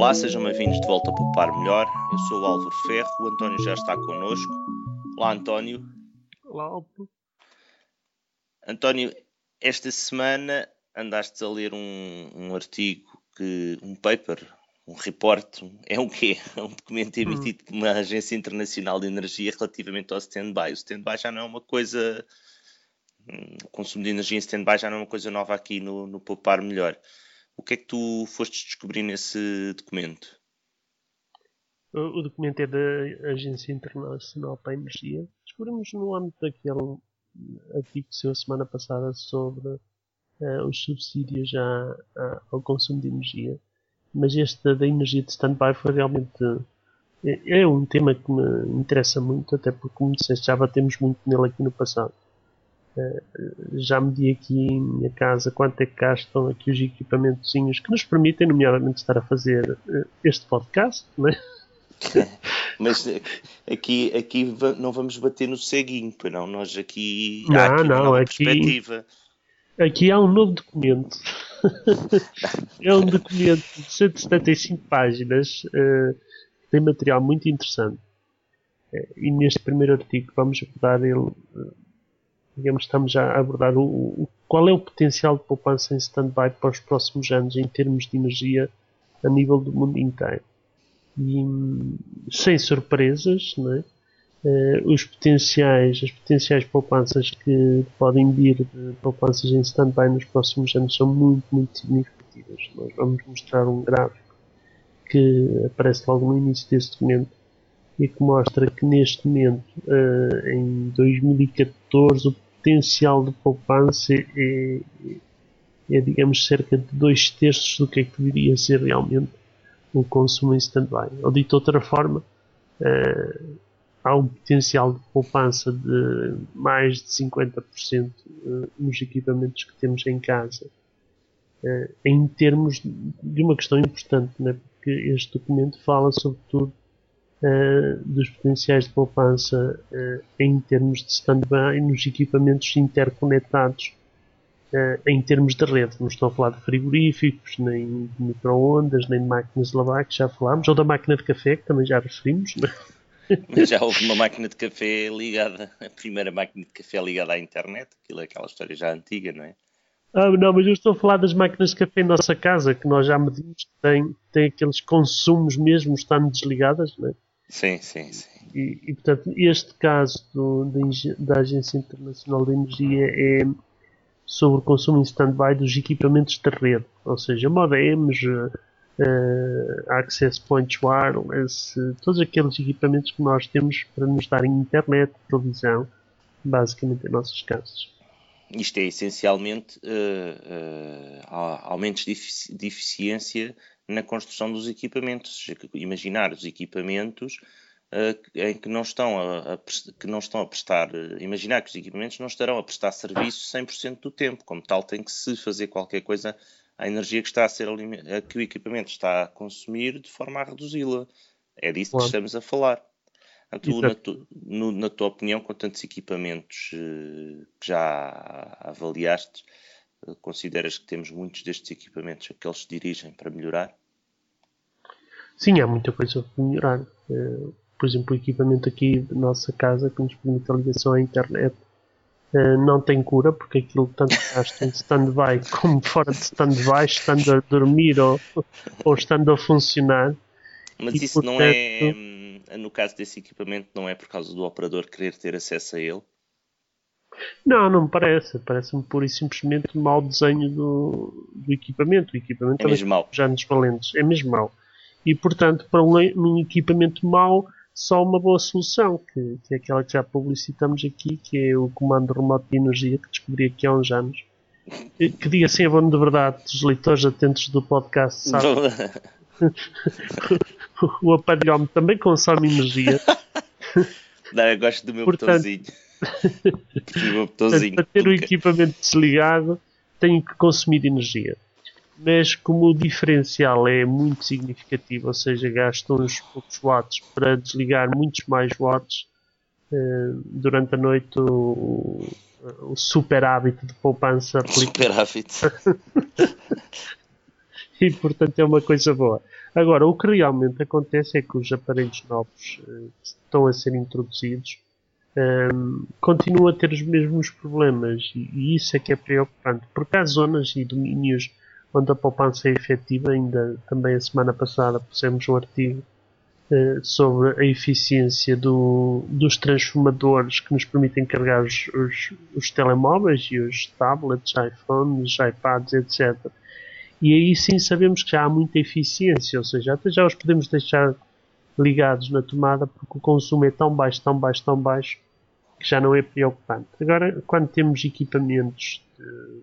Olá, sejam bem-vindos de volta a Poupar Melhor. Eu sou o Álvaro Ferro, o António já está connosco. Olá, António. Olá, Álvaro. António, esta semana andaste a ler um, um artigo, que, um paper, um report, é um quê? É um documento hum. emitido por uma agência internacional de energia relativamente ao stand-by. O stand-by já não é uma coisa... Hum, o consumo de energia em stand-by já não é uma coisa nova aqui no, no Poupar Melhor. O que é que tu foste descobrir nesse documento? O, documento é da Agência Internacional para a Energia. Descobrimos no âmbito daquele artigo que saiu a semana passada sobre uh, os subsídios à, à, ao consumo de energia. Mas este da energia de stand-by foi realmente. É, é um tema que me interessa muito, até porque, como disseste, já batemos muito nele aqui no passado. Uh, já medi aqui em minha casa quanto é que gastam aqui os equipamentos que nos permitem, nomeadamente, estar a fazer uh, este podcast, né? Mas aqui, aqui não vamos bater no ceguinho, não. Nós aqui não, aqui não, aqui, perspectiva. Aqui há um novo documento. é um documento de 175 páginas. Uh, tem material muito interessante. Uh, e neste primeiro artigo vamos abordar ele. Uh, digamos, estamos já a abordar o, o, qual é o potencial de poupança em stand-by para os próximos anos em termos de energia a nível do mundo inteiro e sem surpresas, é? uh, os potenciais, as potenciais poupanças que podem vir de poupanças em stand-by nos próximos anos são muito, muito significativas. Nós vamos mostrar um gráfico que aparece logo no início deste documento e que mostra que neste momento, uh, em 2014, o potencial de poupança é, é, digamos, cerca de dois terços do que é que deveria ser realmente o consumo em stand-by. Ou dito de outra forma, uh, há um potencial de poupança de mais de 50% eh, nos equipamentos que temos em casa. Em termos de uma questão importante, né? porque este documento fala sobretudo uh, dos potenciais de poupança em termos de stand-by nos equipamentos interconectados Uh, em termos de rede. Não estou a falar de frigoríficos, nem de microondas, nem de máquinas de lavar, que já falámos, ou da máquina de café, que também já referimos. É? Mas já houve uma máquina de café ligada, a primeira máquina de café ligada à internet, aquilo é aquela história já antiga, não é? Ah, não, mas eu estou a falar das máquinas de café em nossa casa, que nós já medimos que têm, têm aqueles consumos mesmo estando desligadas, não é? Sim, sim, sim. E, e portanto, este caso do, da Agência Internacional de Energia é sobre o consumo em stand-by dos equipamentos de rede, ou seja, modems, uh, access points wireless, uh, todos aqueles equipamentos que nós temos para nos darem internet, televisão, basicamente em nossas casas. Isto é essencialmente uh, aumentos de, efici de eficiência na construção dos equipamentos. Imaginar os equipamentos uh, em que não, estão a, a, que não estão a prestar, uh, imaginar que os equipamentos não estarão a prestar serviço 100% do tempo, como tal tem que se fazer qualquer coisa à energia que está a ser que o equipamento está a consumir de forma a reduzi-la. É disso claro. que estamos a falar. Tu, na, tu, no, na, tua opinião, com tantos equipamentos uh, que já avaliaste, consideras que temos muitos destes equipamentos a que eles se dirigem para melhorar? Sim, há muita coisa para melhorar por exemplo, o equipamento aqui da nossa casa que nos permite a ligação à internet uh, não tem cura, porque aquilo tanto gasta em stand-by como fora de stand-by, estando a dormir ou, ou estando a funcionar. Mas e, isso portanto, não é, hum, no caso desse equipamento, não é por causa do operador querer ter acesso a ele? Não, não me parece. Parece-me pura e simplesmente mau desenho do, do equipamento. O equipamento é mesmo mau. já nos valentes. É mesmo mau. E portanto, para um, um equipamento mau, só uma boa solução, que, que, é aquela que já publicitamos aqui, que é o comando remoto de energia que descobri aqui há uns anos. Que diga assim, é bom de verdade, os leitores atentos do podcast sabem. o aparelhómetro também consome energia. Não, eu gosto do meu Portanto, botãozinho. do meu botãozinho. Para ter o equipamento desligado, tenho que consumir energia mas como o diferencial é muito significativo, ou seja, gasta uns poucos watts para desligar muitos mais watts, uh, durante a noite o, o super hábito de poupança Super hábito. e portanto é uma coisa boa. Agora, o que realmente acontece é que os aparelhos novos que estão a ser introduzidos um, ehm, continuam a ter os mesmos problemas e, e, isso é que é preocupante, porque há zonas e domínios onde a poupança efetiva. Ainda também a semana passada pusemos um artigo uh, sobre a eficiência do, dos transformadores que nos permitem carregar os, os, os telemóveis e os tablets, iPhones, iPads, etc e aí sim sabemos que já há muita eficiência, ou seja, até já os podemos deixar ligados na tomada porque o consumo é tão baixo, tão baixo, tão baixo que já não é preocupante. Agora, quando temos equipamentos de,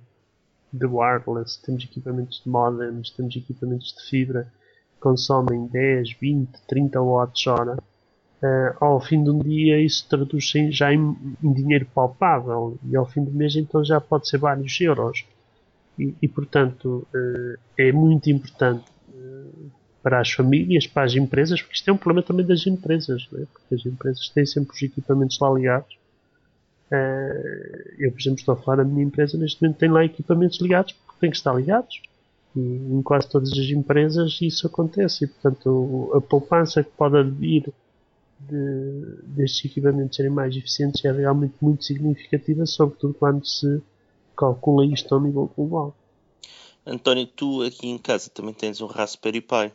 de wireless, temos equipamentos de modems, temos equipamentos de fibra que consomem 10, 20, 30 watts hora, uh, ao fim de um dia isso traduz já em, em dinheiro palpável e ao fim do mês então já pode ser vários euros. E, e portanto, eh, é muito importante eh, para as famílias, para as empresas, porque isto é um problema também das empresas, né? porque as empresas têm sempre os equipamentos lá ligados. Eh, eu, por exemplo, estou a falar da minha empresa, neste momento tem lá equipamentos ligados porque têm que estar ligados. E em quase todas as empresas isso acontece. E, portanto, a poupança que pode vir de, destes equipamentos serem mais eficientes é realmente muito significativa, sobretudo quando se calcula isto ao nível global. António, tu aqui em casa também tens um Raspberry Pi.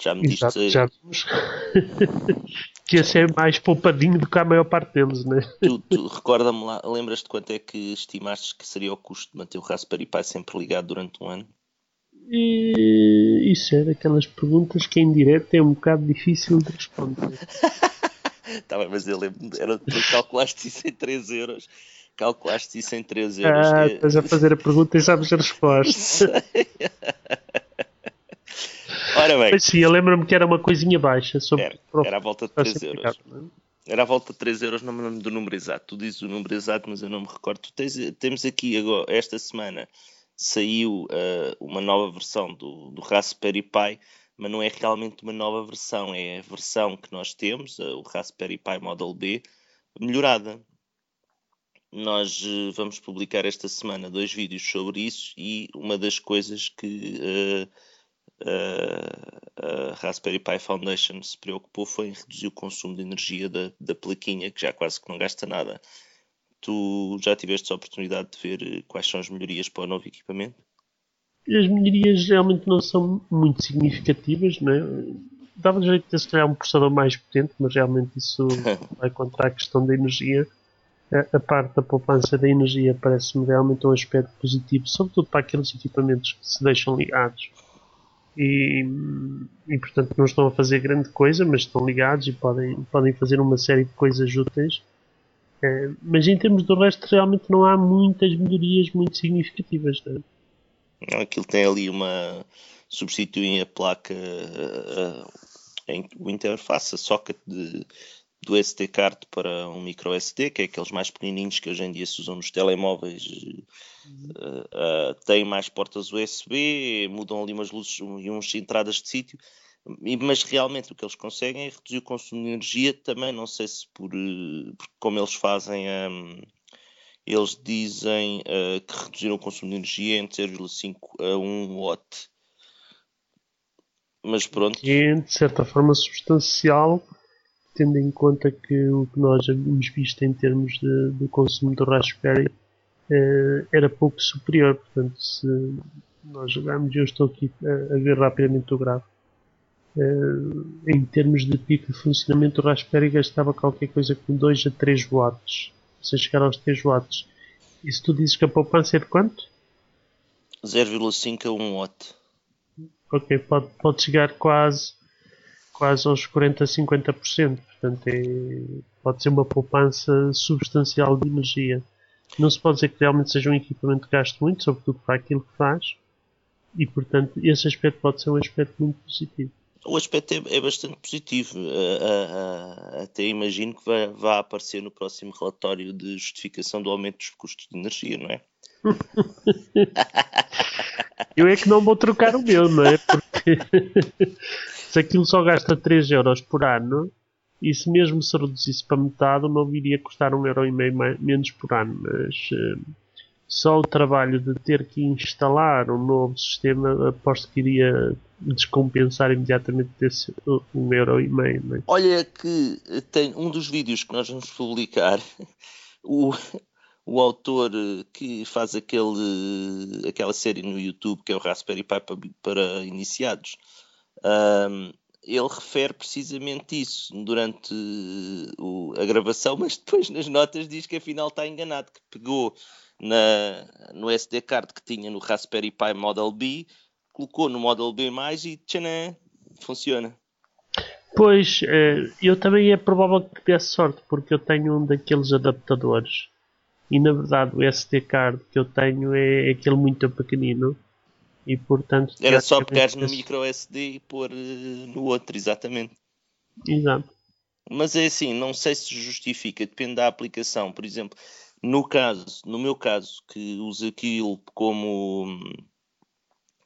Já me Exato, diste. Já que esse é mais poupadinho do que a maior parte deles, né? Tu, tu recorda-me lá, lembras-te quanto é que estimaste que seria o custo de manter o Raspberry Pi sempre ligado durante um ano? E, isso é daquelas perguntas que em direto é um bocado difícil de responder. tá bem, mas eu lembro, era, tu calculaste isso em 3 euros calculaste isso em 3 euros. Ah, estás a fazer a pergunta e sabes a resposta. Ora bem. Mas sim, eu lembro-me que era uma coisinha baixa. Sobre era, era à volta de 3 euros. Era à volta de 3 euros, não me lembro do número exato. Tu dizes o número exato, mas eu não me recordo. Tens, temos aqui agora, esta semana, saiu uh, uma nova versão do, do Raspberry Pi, mas não é realmente uma nova versão, é a versão que nós temos, uh, o Raspberry Pi Model B, melhorada. Nós uh, vamos publicar esta semana dois vídeos sobre isso e uma das coisas que uh, a Raspberry Pi Foundation se preocupou foi em reduzir o consumo de energia da, da plaquinha, que já quase que não gasta nada. Tu já tiveste a oportunidade de ver quais são as melhorias para o novo equipamento? As melhorias realmente não são muito significativas, não é? Dava jeito de ter se calhar um processador mais potente, mas realmente isso vai contra a questão da energia a, parte da poupança da energia parece-me realmente um aspecto positivo, sobretudo para aqueles equipamentos que se deixam ligados. E, e, portanto não estão a fazer grande coisa, mas estão ligados e podem, podem fazer uma série de coisas úteis. É, mas em termos do resto, realmente não há muitas melhorias muito significativas. Não, é? aquilo tem ali uma. substituem a placa, a, a, a interface, a socket de, do SD card para um micro SD, que é aqueles mais pequenininhos que hoje em dia se usam nos telemóveis, uh, uh, têm mais portas USB, mudam ali umas luzes e umas entradas de sítio, mas realmente o que eles conseguem é reduzir o consumo de energia também, não sei se por, por como eles fazem, um, eles dizem uh, que reduziram o consumo de energia entre 0,5 a 1 watt. Mas pronto. Que é, de certa forma, substancial tendo em conta que o que nós havíamos visto em termos de, do consumo do Raspberry eh, era pouco superior. Portanto, se nós jogarmos, eu estou aqui a, a ver rapidamente o gráfico, eh, em termos de pico de funcionamento, o Raspberry gastava qualquer coisa com 2 a 3 watts, sem chegar aos 3 watts. E se tu dizes que a poupança é de quanto? 0,5 a 1 watt. Ok, pode, pode chegar quase quase aos 40, 50%. Portanto, é, pode ser uma poupança substancial de energia. Não se pode dizer que realmente seja um equipamento que gaste muito, sobretudo para aquilo que faz, e portanto esse aspecto pode ser um aspecto muito positivo. O aspecto é, é bastante positivo. Uh, uh, uh, até imagino que vai, vá aparecer no próximo relatório de justificação do aumento dos custos de energia, não é? Eu é que não vou trocar o meu, não é? Porque se aquilo só gasta 3 euros por ano, e se mesmo se reduzisse para metade, não viria custar um euro e meio menos por ano. Mas uh, só o trabalho de ter que instalar um novo sistema aposto que iria descompensar imediatamente desse um euro e meio. É? Olha que tem um dos vídeos que nós vamos publicar, o, o autor que faz aquele, aquela série no YouTube que é o Raspberry Pi para, iniciados. Um, ele refere precisamente isso durante o, a gravação, mas depois nas notas diz que afinal está enganado, que pegou na, no SD card que tinha no Raspberry Pi Model B, colocou no Model B+, e tchanã, funciona. Pois, eh, eu também é provável que desse sorte, porque eu tenho um daqueles adaptadores. E na verdade o SD card que eu tenho é aquele muito pequenino e portanto era só pegar no micro SD e pôr uh, no outro, exatamente. Exato. Mas é assim, não sei se justifica, depende da aplicação. Por exemplo, no caso, no meu caso, que uso aquilo como hum,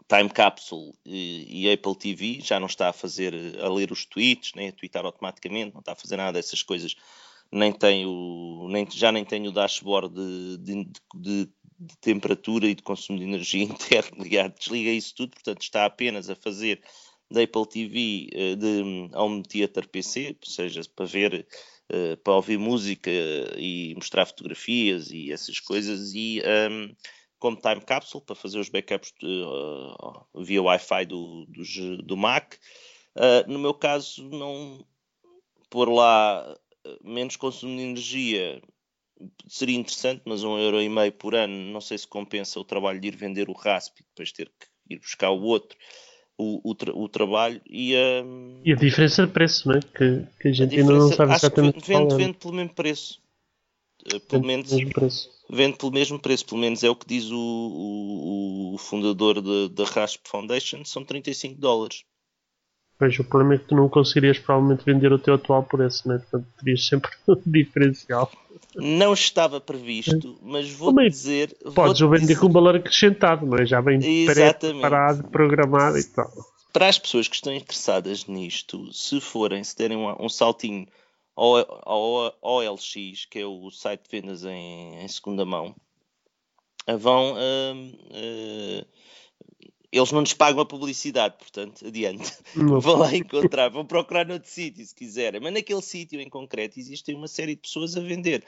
time capsule e, e, Apple TV, já não está a fazer, a ler os tweets, nem a twittar automaticamente, não está a fazer nada dessas coisas. Nem tenho, nem, já nem tenho o dashboard de, de, de de temperatura e de consumo de energia interno ligado, desliga isso tudo, portanto está apenas a fazer da Apple TV eh, de Home Theater PC, ou seja, para ver, eh, para ouvir música e mostrar fotografias e essas coisas, e um, como time capsule para fazer os backups de, uh, via Wi-Fi do, do, do Mac. Uh, no meu caso, não pôr lá menos consumo de energia seria interessante, mas um euro e meio por ano não sei se compensa o trabalho de ir vender o RASP e depois ter que ir buscar o outro, o, o, tra o trabalho e a... Um... E a diferença de preço, não é? Que, que a gente a ainda não sabe exatamente que vende, vende pelo mesmo preço. Eh, pelo menos, mesmo preço. vende pelo mesmo preço, pelo menos é o que diz o, o, o fundador da RASP Foundation, são 35 dólares. Pois, o problema é que tu não conseguirias provavelmente vender o teu atual por esse, né? Portanto, terias sempre um diferencial. Não estava previsto, mas vou Também dizer. Podes o vender dizer... com valor acrescentado, mas é? já bem preparado, programado e tal. Para as pessoas que estão interessadas nisto, se forem, se derem um, um saltinho ao, ao, ao OLX, que é o site de vendas em, em segunda mão, vão. Uh, uh, eles não nos pagam a publicidade, portanto, adiante. Não. Vão lá encontrar, vão procurar noutro sítio se quiserem, mas naquele sítio em concreto existem uma série de pessoas a vender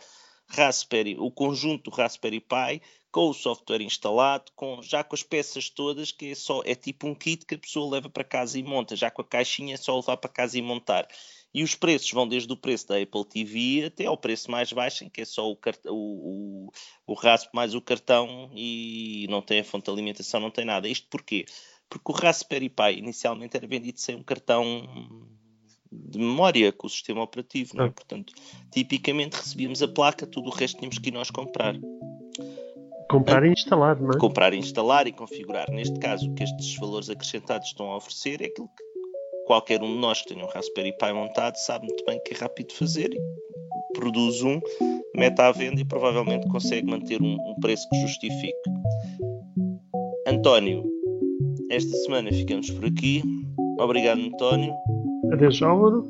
Raspberry, o conjunto Raspberry Pi com o software instalado, com, já com as peças todas, que é só é tipo um kit que a pessoa leva para casa e monta, já com a caixinha é só levar para casa e montar. E os preços vão desde o preço da Apple TV até ao preço mais baixo, em que é só o, o, o, o raspo mais o cartão e não tem a fonte de alimentação, não tem nada. Isto porquê? Porque o Raspberry Pi inicialmente era vendido sem um cartão de memória com o sistema operativo, não é? Portanto, tipicamente recebíamos a placa, tudo o resto tínhamos que ir nós comprar. Comprar e instalar, não é? Comprar, instalar e configurar. Neste caso, o que estes valores acrescentados estão a oferecer é aquilo que qualquer um de nós que tenha um Raspberry Pi montado sabe muito bem que é rápido fazer e produz um, mete à venda e provavelmente consegue manter um, um preço que justifique. António, esta semana ficamos por aqui. Obrigado, António. Adeus, Álvaro.